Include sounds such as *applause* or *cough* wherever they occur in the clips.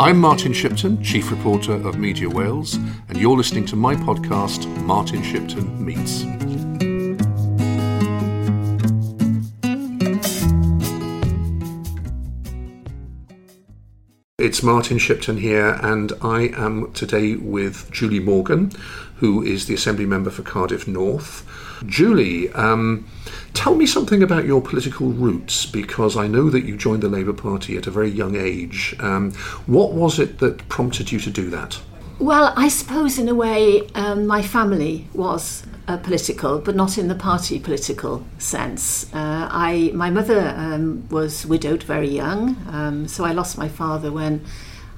I'm Martin Shipton, Chief Reporter of Media Wales, and you're listening to my podcast, Martin Shipton Meets. It's Martin Shipton here, and I am today with Julie Morgan, who is the Assembly Member for Cardiff North. Julie, um, tell me something about your political roots because I know that you joined the Labour Party at a very young age. Um, what was it that prompted you to do that? Well, I suppose in a way um, my family was uh, political, but not in the party political sense. Uh, I, my mother um, was widowed very young, um, so I lost my father when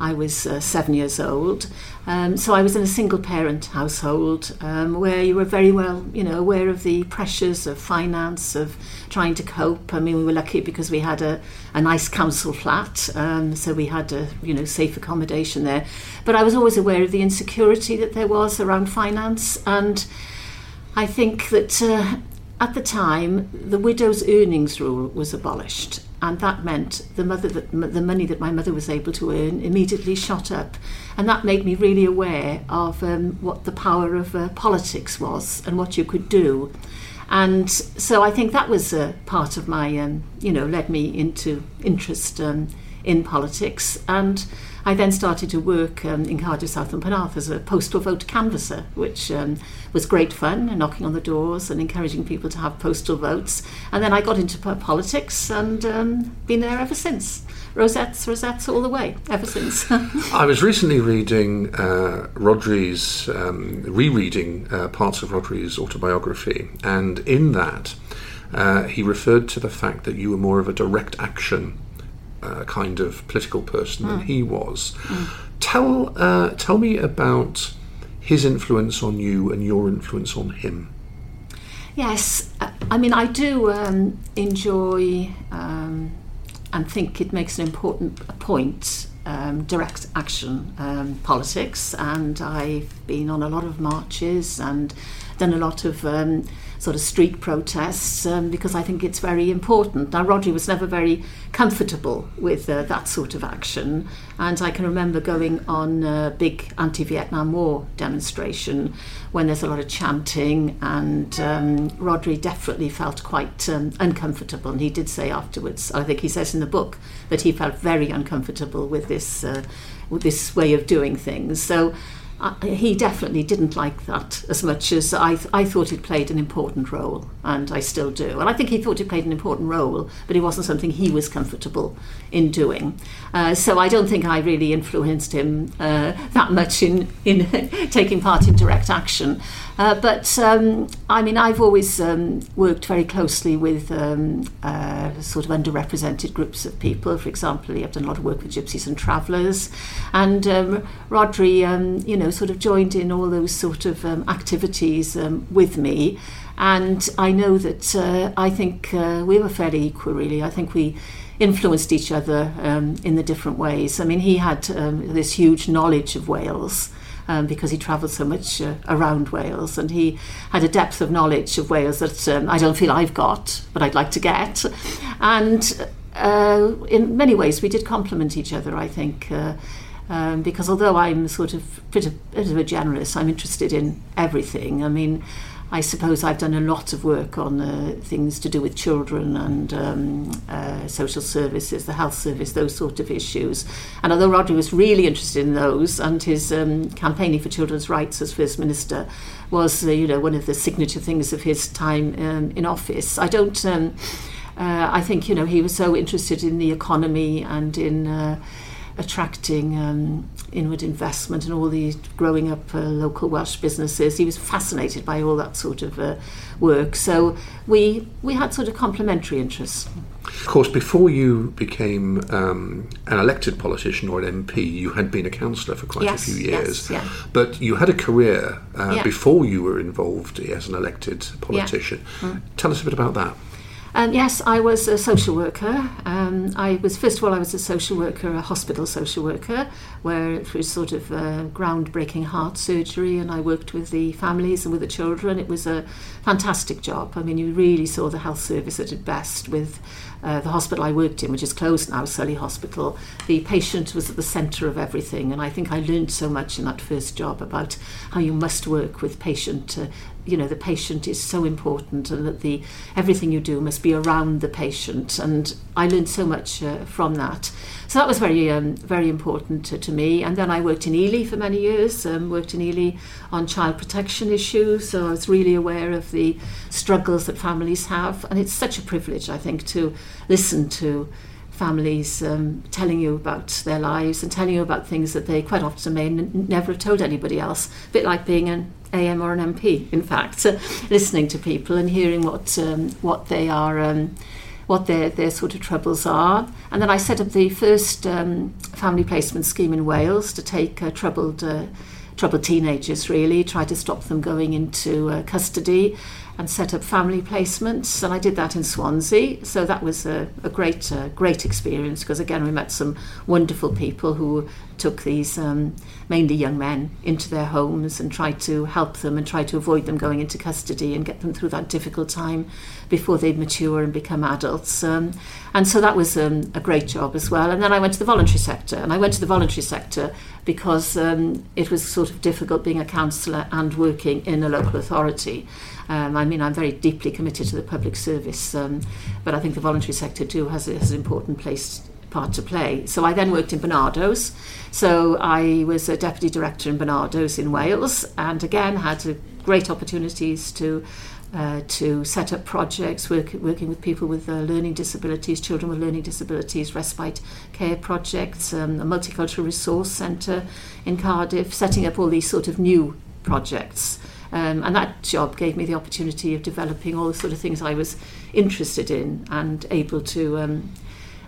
I was uh, seven years old. Um, so I was in a single parent household um, where you were very well, you know, aware of the pressures of finance, of trying to cope. I mean, we were lucky because we had a, a nice council flat, um, so we had a, you know, safe accommodation there. But I was always aware of the insecurity that there was around finance and I think that uh, at the time, the widow's earnings rule was abolished, and that meant the mother that, the money that my mother was able to earn immediately shot up, and that made me really aware of um, what the power of uh, politics was and what you could do. And so I think that was a part of my, um, you know, led me into interest um, in politics. And I then started to work um, in Cardiff South and Penarth as a postal vote canvasser, which um, was great fun, knocking on the doors and encouraging people to have postal votes. And then I got into politics and um, been there ever since. Rosettes, rosettes all the way, ever since. *laughs* I was recently reading uh, Rhodri's, um, rereading uh, parts of Rhodri's autobiography, and in that, uh, he referred to the fact that you were more of a direct action uh, kind of political person mm. than he was. Mm. Tell uh, tell me about his influence on you and your influence on him. Yes, I mean I do um, enjoy um, and think it makes an important point um, direct action um, politics, and I've been on a lot of marches and done a lot of um, sort of street protests um, because I think it's very important. Now, Rhodri was never very comfortable with uh, that sort of action, and I can remember going on a big anti Vietnam War demonstration when there's a lot of chanting, and um, Rhodri definitely felt quite um, uncomfortable. And he did say afterwards, I think he says in the book, that he felt very uncomfortable with this, uh, with this way of doing things. So he definitely didn't like that as much as I, th- I thought it played an important role, and I still do. And I think he thought it played an important role, but it wasn't something he was comfortable in doing. Uh, so I don't think I really influenced him uh, that much in, in *laughs* taking part in direct action. Uh, but um, I mean, I've always um, worked very closely with um, uh, sort of underrepresented groups of people. For example, I've done a lot of work with gypsies and travellers, and um, Rhodri, um, you know, sort of joined in all those sort of um, activities with me. And I know that uh, I think uh, we were fairly equal, really. I think we influenced each other um, in the different ways. I mean, he had um, this huge knowledge of Wales um, because he travelled so much uh, around Wales and he had a depth of knowledge of Wales that um, I don't feel I've got, but I'd like to get. And uh, in many ways, we did complement each other, I think. Uh, um, because although I'm sort of a bit, of, a generalist, I'm interested in everything. I mean, I suppose I've done a lot of work on uh, things to do with children and um, uh, social services, the health service, those sort of issues. And although Rhodri was really interested in those, and his um, campaigning for children's rights as First Minister was, uh, you know, one of the signature things of his time um, in office, I don't. Um, uh, I think you know he was so interested in the economy and in uh, attracting um, inward investment and all the growing up uh, local Welsh businesses. He was fascinated by all that sort of uh, work. So we we had sort of complementary interests. Of course, before you became um, an elected politician or an MP, you had been a councillor for quite yes, a few years. Yes, yeah. But you had a career uh, yeah. before you were involved as an elected politician. Yeah. Mm. Tell us a bit about that. Um, yes, I was a social worker. Um, I was first of all I was a social worker, a hospital social worker, where it was sort of groundbreaking heart surgery, and I worked with the families and with the children. It was a fantastic job. I mean, you really saw the health service at its best with uh, the hospital I worked in, which is closed now, Sully Hospital. The patient was at the centre of everything, and I think I learned so much in that first job about how you must work with patient. Uh, you know the patient is so important and that the everything you do must be around the patient. And I learned so much uh, from that. So that was very um, very important to, to me. And then I worked in Ely for many years um, worked in Ely on child protection issues. So I was really aware of the struggles that families have. And it's such a privilege I think to listen to families um, telling you about their lives and telling you about things that they quite often may n- never have told anybody else. A bit like being an AM or an MP, in fact, *laughs* listening to people and hearing what um, what they are, um, what their their sort of troubles are. And then I set up the first um, family placement scheme in Wales to take uh, troubled. Uh, troubled teenagers really try to stop them going into uh, custody and set up family placements and I did that in Swansea. So that was a, a great uh, great experience because again we met some wonderful people who took these um, mainly young men into their homes and tried to help them and try to avoid them going into custody and get them through that difficult time before they mature and become adults um, and so that was um, a great job as well. And then I went to the voluntary sector and I went to the voluntary sector because um, it was sort of difficult being a councillor and working in a local authority Um, I mean, I'm very deeply committed to the public service, um, but I think the voluntary sector too has, has an important place part to play. So I then worked in Barnardo's. So I was a deputy director in Barnardo's in Wales, and again had great opportunities to uh, to set up projects work, working with people with uh, learning disabilities, children with learning disabilities, respite care projects, um, a multicultural resource centre in Cardiff, setting up all these sort of new projects. Um, and that job gave me the opportunity of developing all the sort of things I was interested in and able to. Um,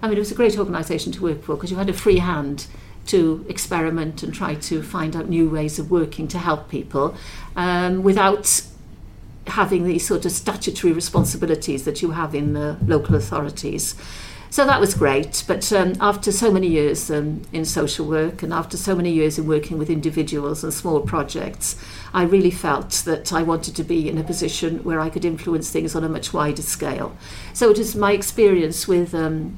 I mean, it was a great organisation to work for because you had a free hand to experiment and try to find out new ways of working to help people um, without having these sort of statutory responsibilities that you have in the local authorities. So that was great. But um, after so many years um, in social work and after so many years in working with individuals and small projects, I really felt that I wanted to be in a position where I could influence things on a much wider scale. So it is my experience with um,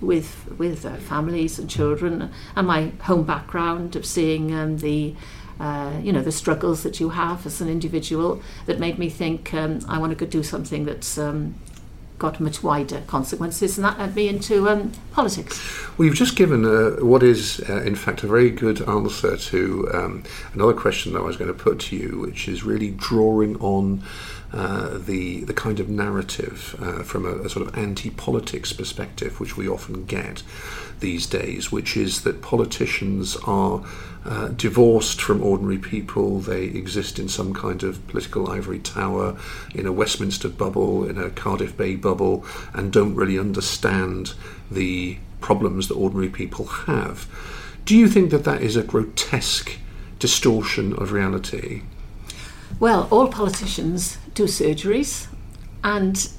with with uh, families and children and my home background of seeing um, the uh, you know the struggles that you have as an individual that made me think um, I want to do something that's um, got much wider consequences, and that led me into um, politics. Well, you've just given uh, what is, uh, in fact, a very good answer to um, another question that I was going to put to you, which is really drawing on. Uh, the the kind of narrative uh, from a, a sort of anti-politics perspective, which we often get these days, which is that politicians are uh, divorced from ordinary people. They exist in some kind of political ivory tower, in a Westminster bubble, in a Cardiff Bay bubble, and don't really understand the problems that ordinary people have. Do you think that that is a grotesque distortion of reality? Well, all politicians do surgeries, and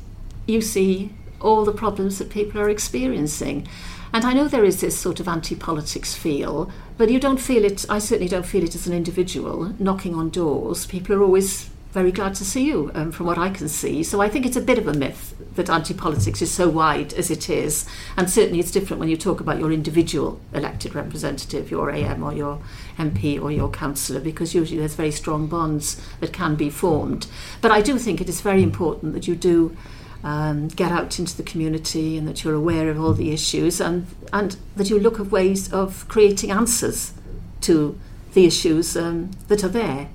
you see all the problems that people are experiencing. And I know there is this sort of anti politics feel, but you don't feel it, I certainly don't feel it as an individual knocking on doors. People are always very glad to see you, um, from what I can see. So I think it's a bit of a myth that anti politics is so wide as it is. And certainly it's different when you talk about your individual elected representative, your AM or your MP or your councillor, because usually there's very strong bonds that can be formed. But I do think it is very important that you do um, get out into the community and that you're aware of all the issues and, and that you look at ways of creating answers to the issues um, that are there.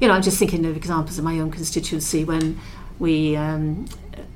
You know, I'm just thinking of examples in my own constituency when we um,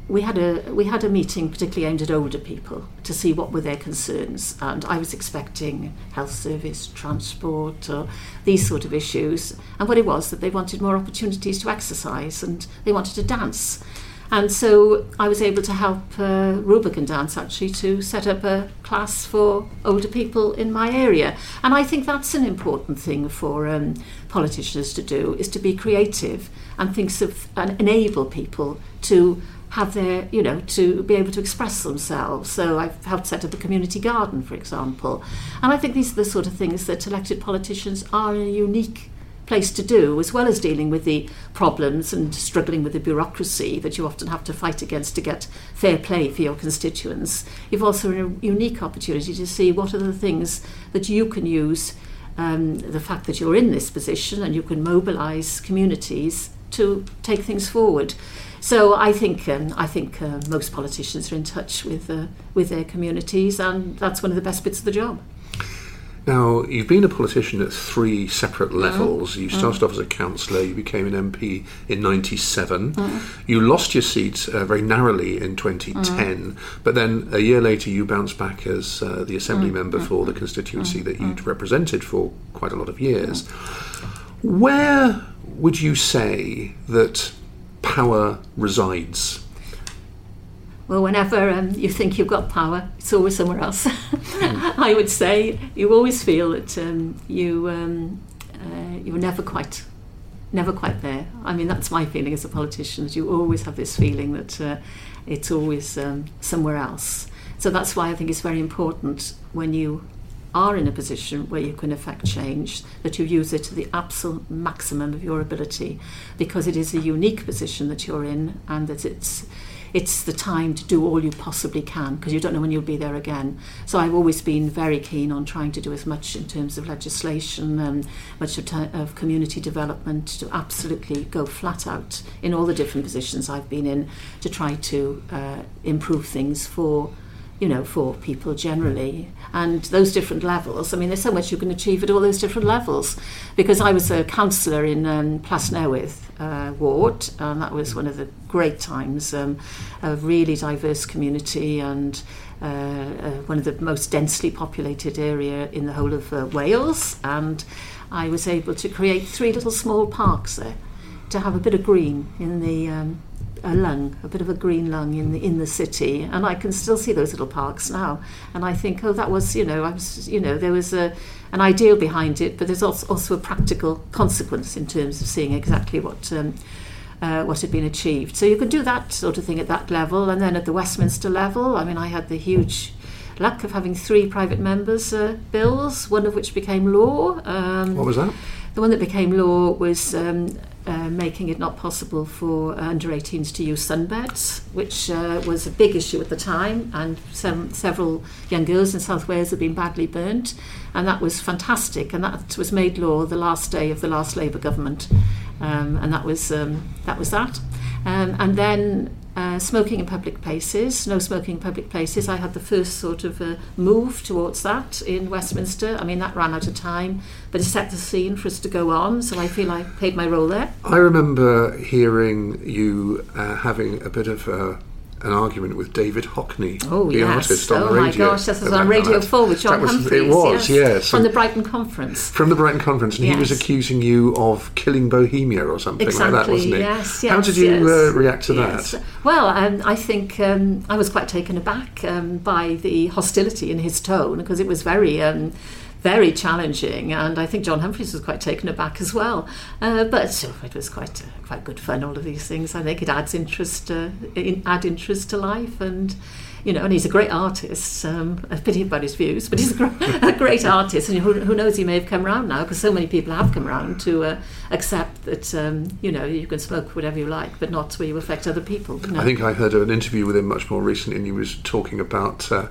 we had a we had a meeting particularly aimed at older people to see what were their concerns. And I was expecting health service transport or these sort of issues. And what it was that they wanted more opportunities to exercise and they wanted to dance. And so I was able to help uh, Rubicon Dance actually to set up a class for older people in my area. And I think that's an important thing for um, politicians to do, is to be creative and think of, and enable people to have their, you know, to be able to express themselves. So I've helped set up a community garden, for example. And I think these are the sort of things that elected politicians are in a unique place to do, as well as dealing with the problems and struggling with the bureaucracy that you often have to fight against to get fair play for your constituents. You've also a unique opportunity to see what are the things that you can use. Um, the fact that you're in this position and you can mobilise communities to take things forward. So I think um, I think uh, most politicians are in touch with uh, with their communities, and that's one of the best bits of the job. Now, you've been a politician at three separate mm. levels. You started mm. off as a councillor, you became an MP in 97. Mm. You lost your seat uh, very narrowly in 2010, mm. but then a year later you bounced back as uh, the Assembly member for the constituency that you'd represented for quite a lot of years. Where would you say that power resides? Well, whenever um, you think you've got power, it's always somewhere else. mm. *laughs* I would say you always feel that um, you um, uh, you're never quite never quite there. I mean, that's my feeling as a politician. That You always have this feeling that uh, it's always um, somewhere else. So that's why I think it's very important when you are in a position where you can affect change, that you use it to the absolute maximum of your ability, because it is a unique position that you're in, and that it's it's the time to do all you possibly can because you don't know when you'll be there again. So I've always been very keen on trying to do as much in terms of legislation, and much of, t- of community development, to absolutely go flat out in all the different positions I've been in to try to uh, improve things for you know, for people generally. And those different levels, I mean, there's so much you can achieve at all those different levels. Because I was a councillor in um, Plasnewydd uh, ward, and that was one of the great times, um, a really diverse community and uh, uh, one of the most densely populated area in the whole of uh, Wales. And I was able to create three little small parks there to have a bit of green in the um, a lung, a bit of a green lung in the in the city, and I can still see those little parks now. And I think, oh, that was, you know, I was, you know, there was a an ideal behind it, but there's also, also a practical consequence in terms of seeing exactly what. Um, uh, what had been achieved. So you could do that sort of thing at that level, and then at the Westminster level, I mean, I had the huge luck of having three private members' uh, bills, one of which became law. Um, what was that? The one that became law was um, uh, making it not possible for under 18s to use sunbeds, which uh, was a big issue at the time, and some, several young girls in South Wales had been badly burnt, and that was fantastic, and that was made law the last day of the last Labour government, um, and that was um, that was that, um, and then uh, smoking in public places, no smoking in public places. I had the first sort of uh, move towards that in Westminster. I mean, that ran out of time, but it set the scene for us to go on, so I feel I played my role there. I remember hearing you uh, having a bit of a an argument with David Hockney, oh, the yes. artist on oh the radio. Oh my gosh, that was on Radio 4 with John was, Humphrys. It was, yes. yes. From the Brighton Conference. From the Brighton Conference, and yes. he was accusing you of killing Bohemia or something exactly, like that, wasn't he? Yes, yes. How did you uh, react to that? Well, um, I think um, I was quite taken aback um, by the hostility in his tone because it was very um, very challenging, and I think John Humphrys was quite taken aback as well. Uh, but it was quite uh, quite good fun. All of these things, I think, it adds interest, uh, in, add interest to life, and you know, and he's a great artist. Um, a pity about his views, but he's a, gr- *laughs* a great artist, and who, who, knows, he may have come around now because so many people have come around to uh, accept that um, you know you can smoke whatever you like, but not where you affect other people. You know? I think I heard an interview with him much more recently, and he was talking about uh,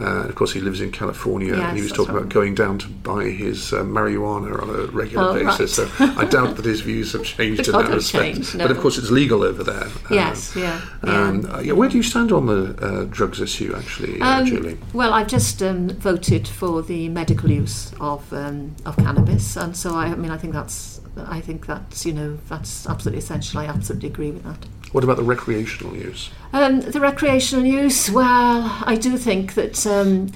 uh, of course, he lives in California, yes, and he was talking right. about going down to buy his uh, marijuana on a regular oh, basis. Right. so I doubt that his views have changed *laughs* in that respect. Changed, no. But of course, it's legal over there. Yes, um, yeah, um, yeah. yeah. Where do you stand on the uh, drugs issue, actually, uh, um, Julie? Well, I've just um, voted for the medical use of um, of cannabis, and so I, I mean, I think that's I think that's you know that's absolutely essential. I absolutely agree with that. What about the recreational use? Um, the recreational use, well, I do think that um,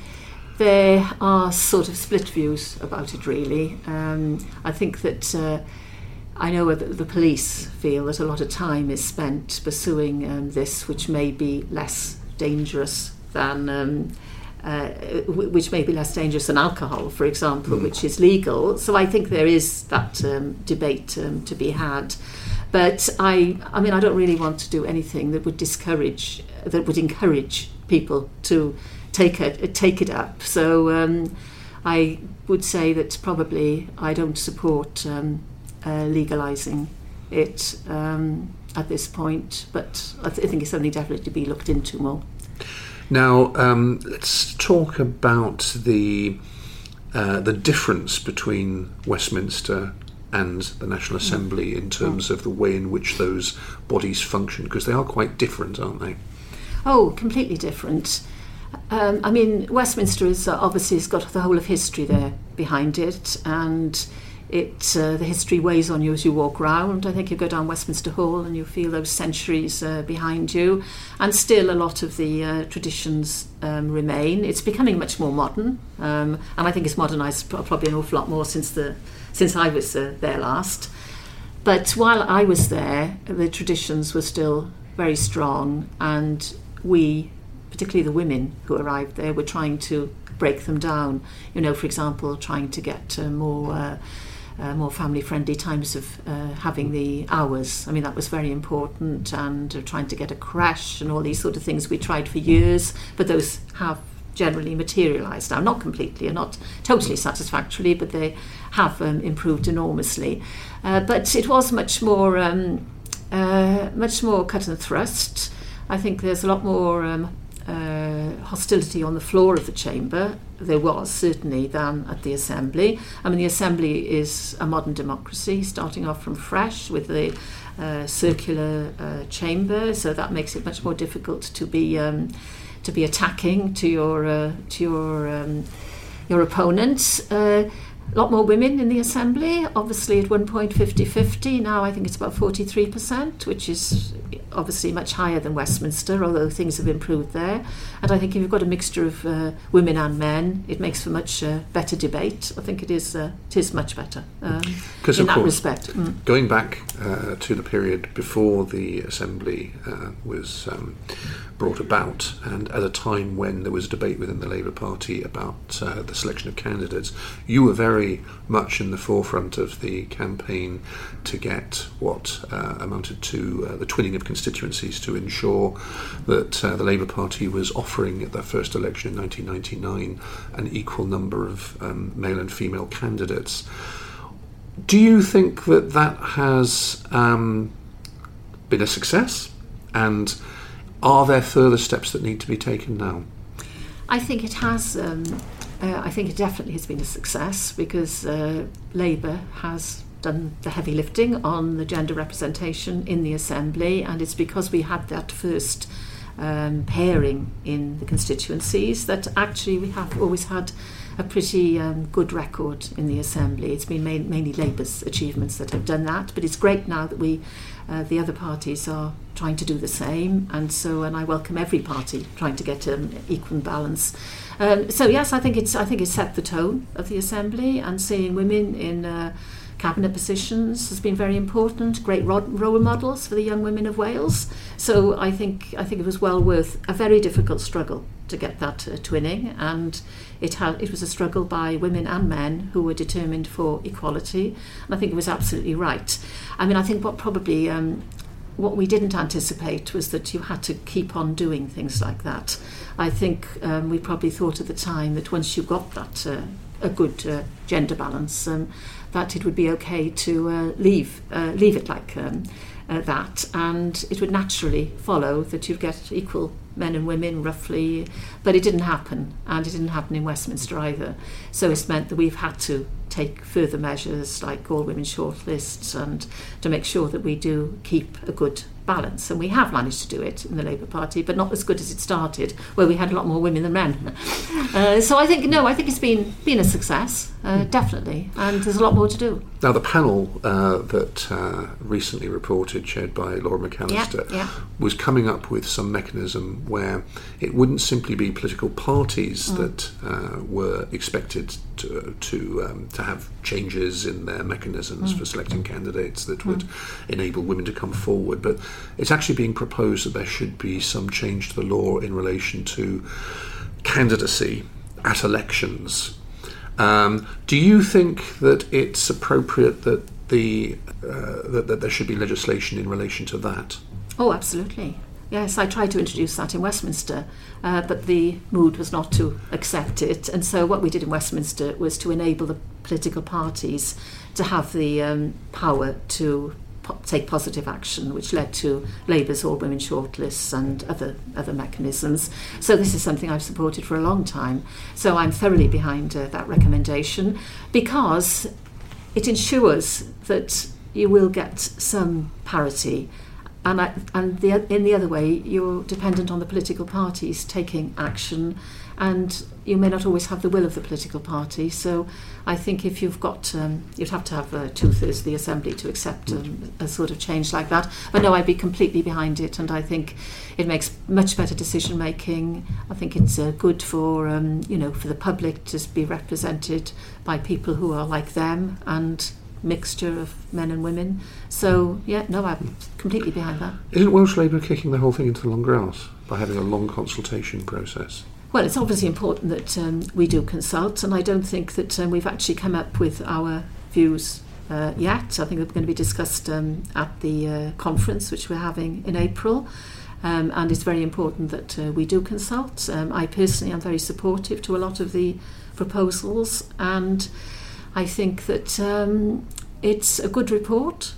there are sort of split views about it, really. Um, I think that uh, I know that the police feel that a lot of time is spent pursuing um, this, which may be less dangerous than. Um, uh, which may be less dangerous than alcohol, for example, mm. which is legal. So I think there is that um, debate um, to be had. But I, I mean, I don't really want to do anything that would discourage, that would encourage people to take it, take it up. So um, I would say that probably I don't support um, uh, legalising it um, at this point, but I, th- I think it's something definitely to be looked into more. Now, um, let's talk about the uh, the difference between Westminster and the National Assembly in terms of the way in which those bodies function, because they are quite different, aren't they? Oh, completely different. Um, I mean, Westminster is uh, obviously has got the whole of history there behind it, and it uh, the history weighs on you as you walk round. I think you go down Westminster Hall and you feel those centuries uh, behind you, and still a lot of the uh, traditions um, remain. It's becoming much more modern, um, and I think it's modernised probably an awful lot more since the since I was uh, there last. But while I was there, the traditions were still very strong, and we, particularly the women who arrived there, were trying to break them down. You know, for example, trying to get uh, more. Uh, more family friendly times of uh, having the hours. I mean, that was very important, and uh, trying to get a crash and all these sort of things we tried for years, but those have generally materialised now. Not completely and not totally satisfactorily, but they have um, improved enormously. Uh, but it was much more, um, uh, much more cut and thrust. I think there's a lot more um, uh, hostility on the floor of the chamber. There was certainly than at the assembly. I mean, the assembly is a modern democracy, starting off from fresh with the uh, circular uh, chamber, so that makes it much more difficult to be um, to be attacking to your uh, to your um, your opponents. A lot more women in the assembly, obviously at one point 50 50. Now I think it's about 43%, which is obviously much higher than Westminster, although things have improved there. And I think if you've got a mixture of uh, women and men, it makes for much uh, better debate. I think it is, uh, it is much better um, in that course, respect. Mm. Going back uh, to the period before the Assembly uh, was um, brought about, and at a time when there was a debate within the Labour Party about uh, the selection of candidates, you were very much in the forefront of the campaign to get what uh, amounted to uh, the twinning of constituencies to ensure that uh, the Labour Party was offering at their first election in 1999 an equal number of um, male and female candidates. Do you think that that has um, been a success? And are there further steps that need to be taken now? I think it has. Um, uh, I think it definitely has been a success because uh, Labour has done the heavy lifting on the gender representation in the Assembly, and it's because we had that first um, pairing in the constituencies that actually we have always had a pretty um, good record in the Assembly. It's been main, mainly Labour's achievements that have done that, but it's great now that we, uh, the other parties, are trying to do the same, and so and I welcome every party trying to get an equal balance. Um, so yes, I think it's I think it's set the tone of the Assembly, and seeing women in. Uh, cabinet positions has been very important. Great role models for the young women of Wales. So I think I think it was well worth a very difficult struggle to get that uh, twinning, and it had it was a struggle by women and men who were determined for equality. And I think it was absolutely right. I mean, I think what probably um, what we didn't anticipate was that you had to keep on doing things like that. I think um, we probably thought at the time that once you got that uh, a good uh, gender balance, um, that it would be okay to uh, leave uh, leave it like um, uh, that, and it would naturally follow that you'd get equal men and women roughly, but it didn't happen, and it didn't happen in Westminster either. So it's meant that we've had to take further measures like all women shortlists and to make sure that we do keep a good balance. And we have managed to do it in the Labour Party, but not as good as it started, where we had a lot more women than men. *laughs* Uh, so I think, no, I think it's been, been a success, uh, definitely, and there's a lot more to do. Now, the panel uh, that uh, recently reported, chaired by Laura McAllister, Yeah, yeah. was coming up with some mechanism where it wouldn't simply be political parties Mm. that uh, were expected to to, um, to have changes in their mechanisms Mm. for selecting candidates that would enable women to come forward, but it's actually being proposed that there should be some change to the law in relation to candidacy at elections. Um, do you think that it's appropriate that the uh, that, that there should be legislation in relation to that? Oh, absolutely. Yes, I tried to introduce that in Westminster, uh, but the mood was not to accept it. And so, what we did in Westminster was to enable the political parties to have the um, power to po- take positive action, which led to Labour's All Women shortlists and other other mechanisms. So, this is something I've supported for a long time. So, I'm thoroughly behind uh, that recommendation because it ensures that you will get some parity and I, and the, in the other way, you're dependent on the political parties taking action, and you may not always have the will of the political party. So, I think if you've got, um, you'd have to have uh, two thirds of the assembly to accept um, a sort of change like that. But no, I'd be completely behind it, and I think it makes much better decision making. I think it's uh, good for um, you know for the public to be represented by people who are like them and mixture of men and women. So, yeah, no, I'm completely behind that. Isn't Welsh Labour kicking the whole thing into the long grass by having a long consultation process? Well, it's obviously important that um, we do consult, and I don't think that um, we've actually come up with our views uh, yet. I think they're going to be discussed um, at the uh, conference, which we're having in April. Um, and it's very important that uh, we do consult. Um, I personally am very supportive to a lot of the proposals, and I think that um, it's a good report.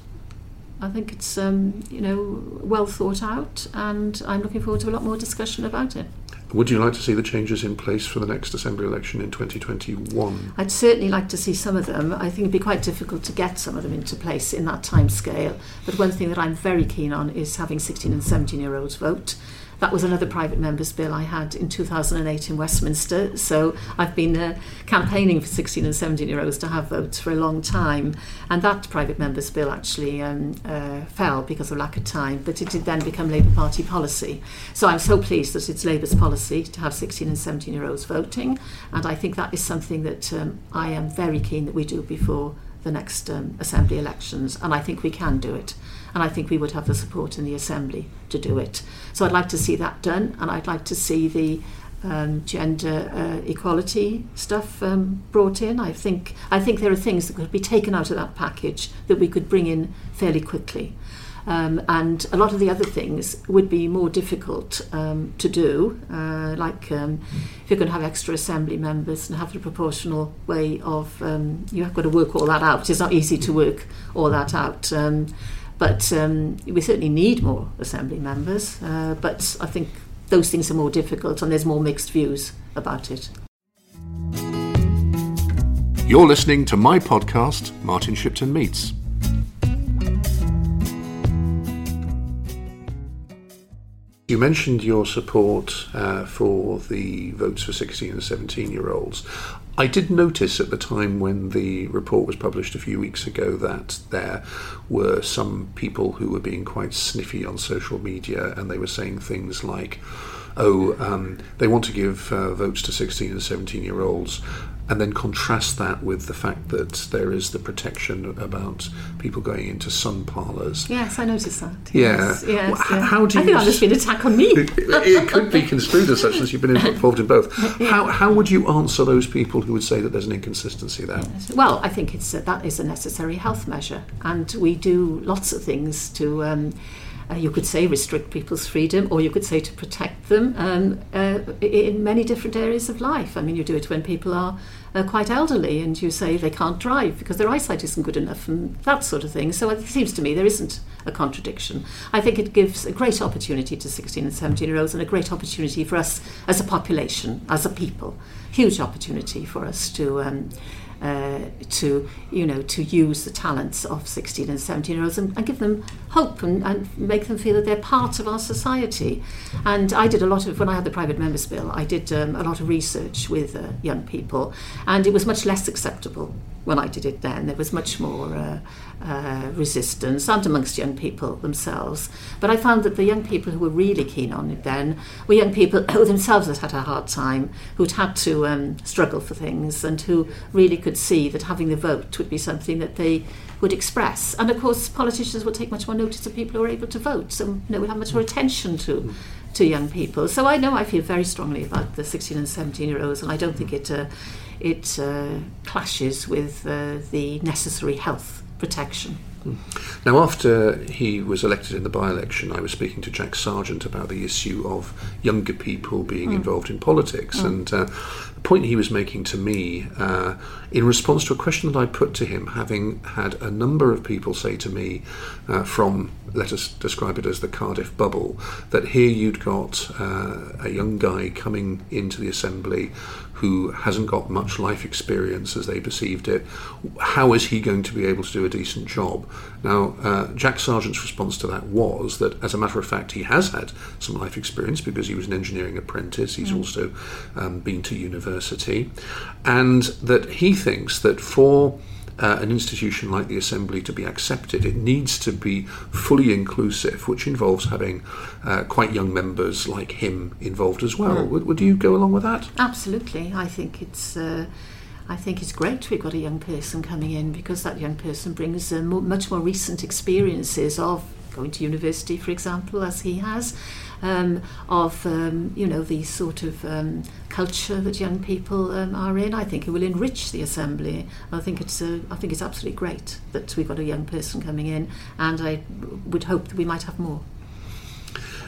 I think it's um, you know well thought out, and I'm looking forward to a lot more discussion about it. Would you like to see the changes in place for the next Assembly election in 2021? I'd certainly like to see some of them. I think it'd be quite difficult to get some of them into place in that time scale. But one thing that I'm very keen on is having 16 and 17 year olds vote. That was another private member's bill I had in 2008 in Westminster. So I've been uh, campaigning for 16 and 17 year olds to have votes for a long time. And that private member's bill actually um, uh, fell because of lack of time, but it did then become Labour Party policy. So I'm so pleased that it's Labour's policy to have 16 and 17 year olds voting. And I think that is something that um, I am very keen that we do before the next um, Assembly elections. And I think we can do it and I think we would have the support in the Assembly to do it. So I'd like to see that done, and I'd like to see the um, gender uh, equality stuff um, brought in. I think I think there are things that could be taken out of that package that we could bring in fairly quickly. Um, and a lot of the other things would be more difficult um, to do, uh, like um, if you're going to have extra assembly members and have a proportional way of, um, you have got to work all that out. It's not easy to work all that out. But um, we certainly need more assembly members. Uh, but I think those things are more difficult, and there's more mixed views about it. You're listening to my podcast, Martin Shipton Meets. You mentioned your support uh, for the votes for 16 and 17 year olds. I did notice at the time when the report was published a few weeks ago that there were some people who were being quite sniffy on social media and they were saying things like, oh, um, they want to give uh, votes to 16 and 17 year olds, and then contrast that with the fact that there is the protection about people going into sun parlours. Yes, I noticed that. Yeah. Yes, yes, well, yeah. How do you? I think that's been an attack on me. it, it could be construed as such, since you've been involved in both. *laughs* How how would you answer those people who would say that there's an inconsistency there? Well, I think it's a, that is a necessary health measure, and we do lots of things to. Um, uh, you could say restrict people's freedom, or you could say to protect them um, uh, in many different areas of life. I mean, you do it when people are uh, quite elderly and you say they can't drive because their eyesight isn't good enough and that sort of thing. So it seems to me there isn't a contradiction. I think it gives a great opportunity to 16 and 17 year olds and a great opportunity for us as a population, as a people. Huge opportunity for us to. Um, uh, to you know to use the talents of 16 and 17 year olds and, and give them hope and, and make them feel that they're part of our society. And I did a lot of when I had the private members bill I did um, a lot of research with uh, young people and it was much less acceptable when I did it then. There was much more uh, uh, resistance and amongst young people themselves. But I found that the young people who were really keen on it then were young people *coughs* who themselves had had a hard time, who'd had to um, struggle for things, and who really could see that having the vote would be something that they would express. And of course, politicians would take much more notice of people who are able to vote, so you know, would have much more attention to. To young people, so I know I feel very strongly about the 16 and 17 year olds, and I don't think it uh, it uh, clashes with uh, the necessary health protection. Now, after he was elected in the by election, I was speaking to Jack Sargeant about the issue of younger people being mm. involved in politics. Mm. And uh, the point he was making to me, uh, in response to a question that I put to him, having had a number of people say to me uh, from, let us describe it as the Cardiff bubble, that here you'd got uh, a young guy coming into the Assembly who hasn't got much life experience as they perceived it. How is he going to be able to do a decent job? Now, uh, Jack Sargeant's response to that was that, as a matter of fact, he has had some life experience because he was an engineering apprentice. He's mm. also um, been to university, and that he thinks that for uh, an institution like the Assembly to be accepted, it needs to be fully inclusive, which involves having uh, quite young members like him involved as well. Mm. Would, would, you go along with that? Absolutely. I think it's. Uh, I think it's great we've got a young person coming in because that young person brings uh, much more recent experiences of going to university, for example, as he has, um, of um, you know the sort of um, culture that young people um, are in. I think it will enrich the assembly. I think it's uh, I think it's absolutely great that we've got a young person coming in, and I would hope that we might have more.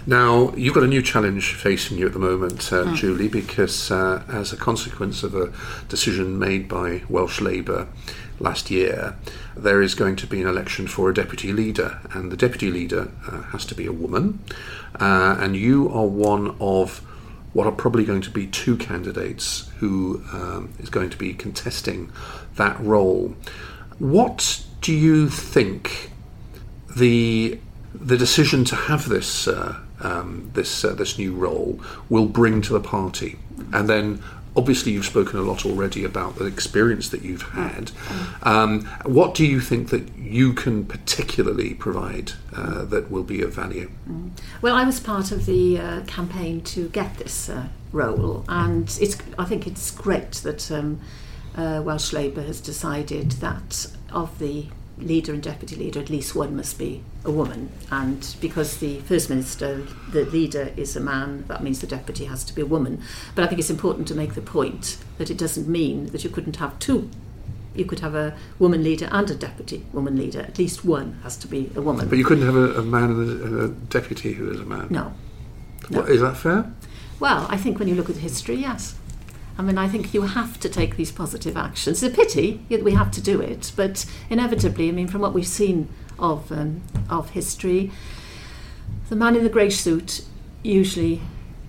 Now, you've got a new challenge facing you at the moment, uh, mm. Julie, because uh, as a consequence of a decision made by Welsh Labour last year, there is going to be an election for a deputy leader, and the deputy leader uh, has to be a woman, uh, and you are one of what are probably going to be two candidates who um, is going to be contesting that role. What do you think the the decision to have this uh, um, this uh, this new role will bring to the party, and then obviously you've spoken a lot already about the experience that you've had. Um, what do you think that you can particularly provide uh, that will be of value? Mm. Well, I was part of the uh, campaign to get this uh, role, and it's. I think it's great that um, uh, Welsh Labour has decided that of the leader and deputy leader, at least one must be a woman. And because the First Minister, the leader, is a man, that means the deputy has to be a woman. But I think it's important to make the point that it doesn't mean that you couldn't have two. You could have a woman leader and a deputy woman leader. At least one has to be a woman. But you couldn't have a, a man and a, a, deputy who is a man? No. no. What, is that fair? Well, I think when you look at history, yes. I mean, I think you have to take these positive actions. It's a pity that we have to do it, but inevitably, I mean, from what we've seen of um, of history, the man in the grey suit usually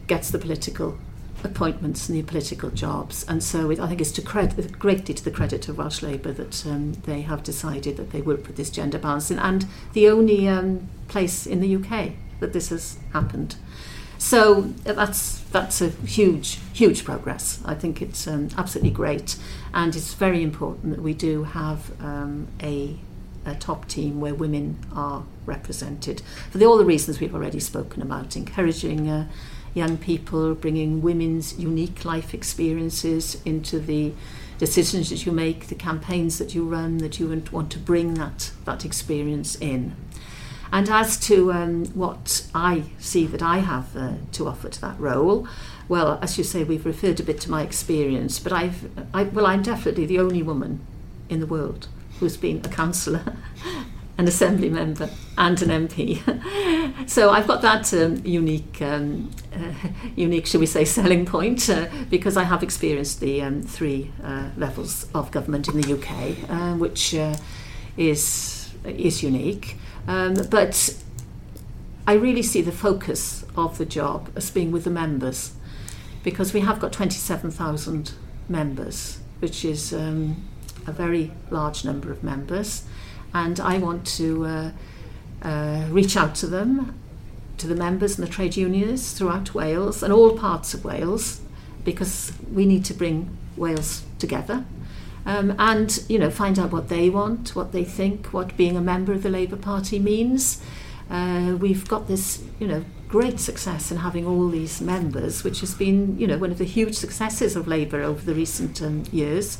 gets the political appointments and the political jobs, and so it, I think it's to credit greatly to the credit of Welsh Labour that um, they have decided that they will put this gender balance in, and the only um, place in the UK that this has happened. So that's that's a huge huge progress. I think it's um, absolutely great, and it's very important that we do have um, a a top team where women are represented for the, all the reasons we've already spoken about, encouraging uh, young people, bringing women's unique life experiences into the decisions that you make, the campaigns that you run, that you want to bring that that experience in. And as to um, what I see that I have uh, to offer to that role, well, as you say, we've referred a bit to my experience, but I've, I, well, I'm definitely the only woman in the world who's been a councillor, *laughs* an assembly member, and an MP. *laughs* so I've got that um, unique, um, uh, unique, shall we say, selling point uh, because I have experienced the um, three uh, levels of government in the UK, uh, which uh, is is unique. Um, but I really see the focus of the job as being with the members because we have got 27,000 members, which is um, a very large number of members. And I want to uh, uh, reach out to them, to the members and the trade unions throughout Wales and all parts of Wales, because we need to bring Wales together um, and you know find out what they want, what they think, what being a member of the Labour Party means. Uh, we've got this you know great success in having all these members, which has been you know one of the huge successes of Labour over the recent um, years,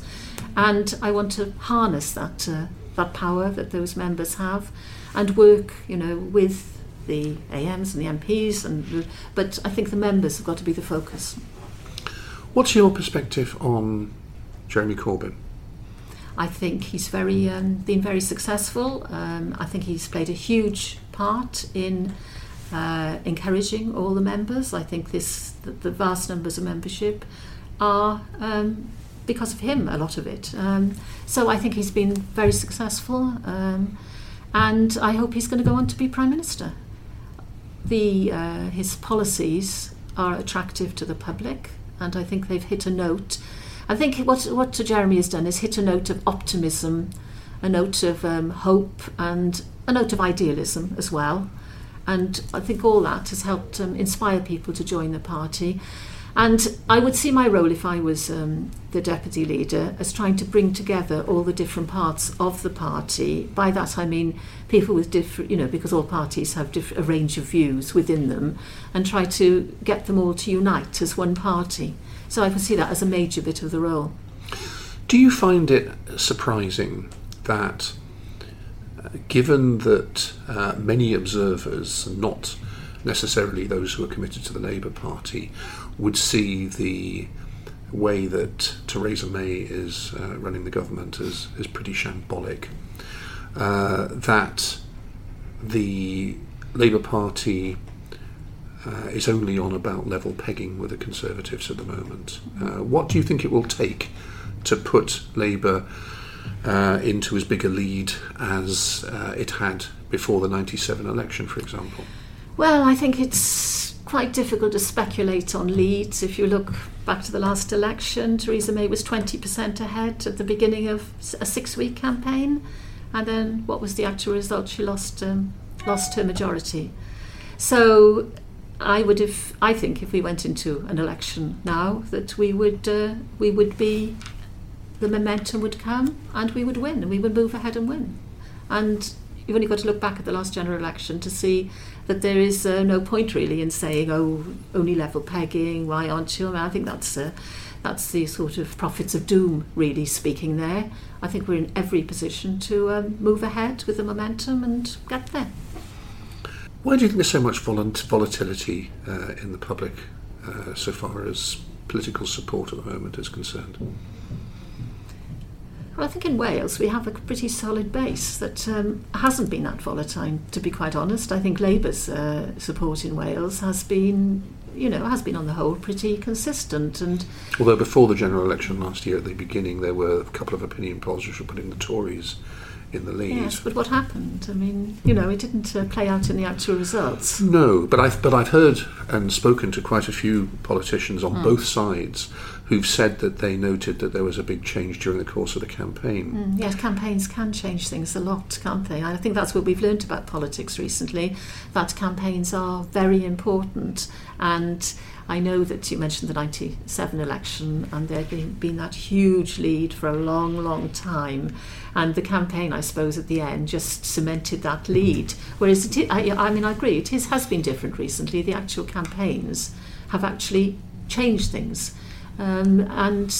and I want to harness that uh, that power that those members have, and work you know with the AMs and the MPs, and but I think the members have got to be the focus. What's your perspective on Jeremy Corbyn? I think he's very um, been very successful. Um, I think he's played a huge part in uh, encouraging all the members. I think this the, the vast numbers of membership are um, because of him. A lot of it. Um, so I think he's been very successful, um, and I hope he's going to go on to be prime minister. The uh, his policies are attractive to the public, and I think they've hit a note. I think what what Jeremy has done is hit a note of optimism, a note of um, hope, and a note of idealism as well. And I think all that has helped um, inspire people to join the party. And I would see my role if I was um, the deputy leader as trying to bring together all the different parts of the party. By that I mean people with different, you know, because all parties have diff- a range of views within them, and try to get them all to unite as one party. So I can see that as a major bit of the role. Do you find it surprising that, uh, given that uh, many observers, not necessarily those who are committed to the Labour Party, would see the way that Theresa May is uh, running the government as, as pretty shambolic. Uh, that the Labour Party uh, is only on about level pegging with the Conservatives at the moment. Uh, what do you think it will take to put Labour uh, into as big a lead as uh, it had before the 97 election, for example? Well, I think it's quite difficult to speculate on leads. If you look back to the last election, Theresa May was 20% ahead at the beginning of a six week campaign. And then what was the actual result? She lost, um, lost her majority. So I would have, I think, if we went into an election now, that we would, uh, we would be, the momentum would come and we would win and we would move ahead and win. And you've only got to look back at the last general election to see that there is uh, no point really in saying, oh, only level pegging, why aren't you? I, mean, I think that's, uh, that's the sort of prophets of doom really speaking there. I think we're in every position to um, move ahead with the momentum and get there. Why do you think there's so much volatility uh, in the public uh, so far as political support at the moment is concerned? Well, I think in Wales we have a pretty solid base that um, hasn't been that volatile, to be quite honest. I think Labour's uh, support in Wales has been, you know, has been on the whole pretty consistent. And although before the general election last year, at the beginning, there were a couple of opinion polls which were putting the Tories in the lead. Yes, but what happened? I mean, you know, it didn't uh, play out in the actual results. No, but I've but I've heard and spoken to quite a few politicians on mm. both sides who've said that they noted that there was a big change during the course of the campaign. Mm, yes, campaigns can change things a lot, can't they? I think that's what we've learned about politics recently, that campaigns are very important. And I know that you mentioned the 97 election, and there been, been that huge lead for a long, long time. And the campaign, I suppose, at the end just cemented that lead. Whereas, it, I, I mean, I agree, it is, has been different recently. The actual campaigns have actually changed things. Um, and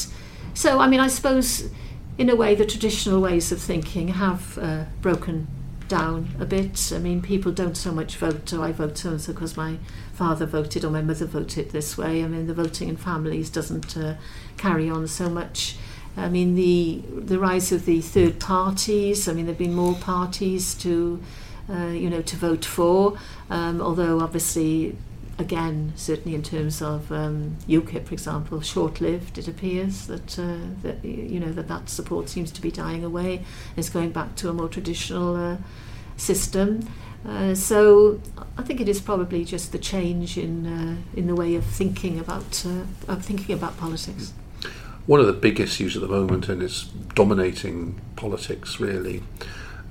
so, I mean, I suppose in a way the traditional ways of thinking have uh, broken down a bit. I mean, people don't so much vote, I vote so and so because my father voted or my mother voted this way. I mean, the voting in families doesn't uh, carry on so much. I mean, the the rise of the third parties. I mean, there've been more parties to, uh, you know, to vote for. Um, although obviously again, certainly in terms of um, UKIP, for example, short-lived. It appears that uh, that you know that that support seems to be dying away. It's going back to a more traditional uh, system. Uh, so I think it is probably just the change in uh, in the way of thinking about uh, of thinking about politics. One of the big issues at the moment, and it's dominating politics really,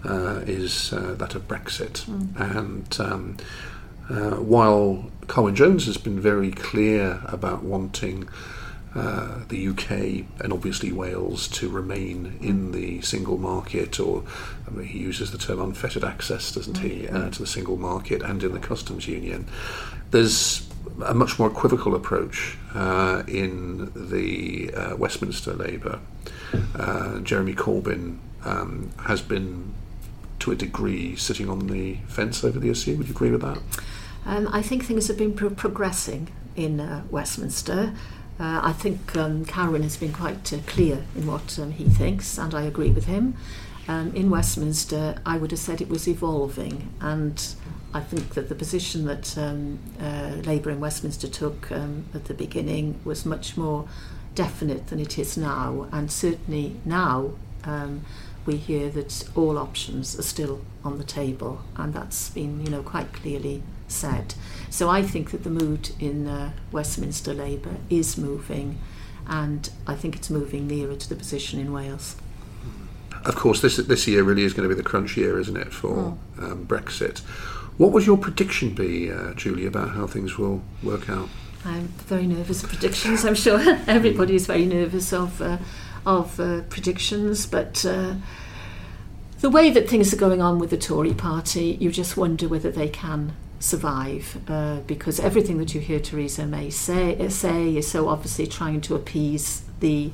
uh, is that of Brexit, mm. and. Um, uh, while Carwyn Jones has been very clear about wanting uh, the UK and obviously Wales to remain in the single market, or I mean, he uses the term unfettered access, doesn't he, uh, mm-hmm. to the single market and in the customs union. There's a much more equivocal approach uh, in the uh, Westminster Labour. Uh, Jeremy Corbyn um, has been, to a degree, sitting on the fence over the issue. Would you agree with that? Um, I think things have been pro- progressing in uh, Westminster. Uh, I think um, Carwyn has been quite uh, clear in what um, he thinks, and I agree with him. Um, in Westminster, I would have said it was evolving, and I think that the position that um, uh, Labour in Westminster took um, at the beginning was much more definite than it is now, and certainly now um, we hear that all options are still on the table, and that's been, you know, quite clearly said. So I think that the mood in uh, Westminster Labour is moving, and I think it's moving nearer to the position in Wales. Of course, this this year really is going to be the crunch year, isn't it, for mm. um, Brexit? What would your prediction be, uh, Julie, about how things will work out? I'm very nervous of predictions. I'm sure *laughs* everybody is very nervous of uh, of uh, predictions, but uh, the way that things are going on with the Tory party, you just wonder whether they can survive uh, because everything that you hear Theresa May say, say is so obviously trying to appease the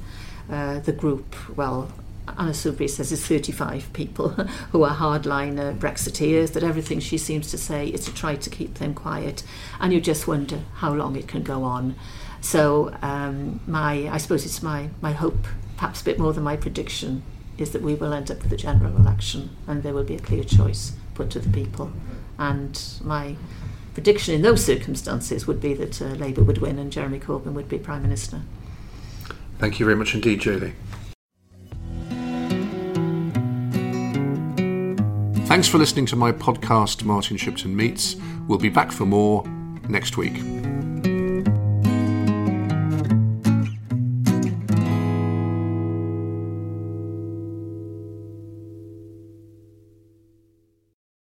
uh, the group. Well, Anna Soubry says there's 35 people *laughs* who are hardline uh, Brexiteers, that everything she seems to say is to try to keep them quiet. And you just wonder how long it can go on. So um, my, I suppose it's my, my hope, perhaps a bit more than my prediction, is that we will end up with a general election and there will be a clear choice put to the people. And my prediction in those circumstances would be that uh, Labour would win and Jeremy Corbyn would be Prime Minister. Thank you very much indeed, Julie. Thanks for listening to my podcast, Martin Shipton Meets. We'll be back for more next week.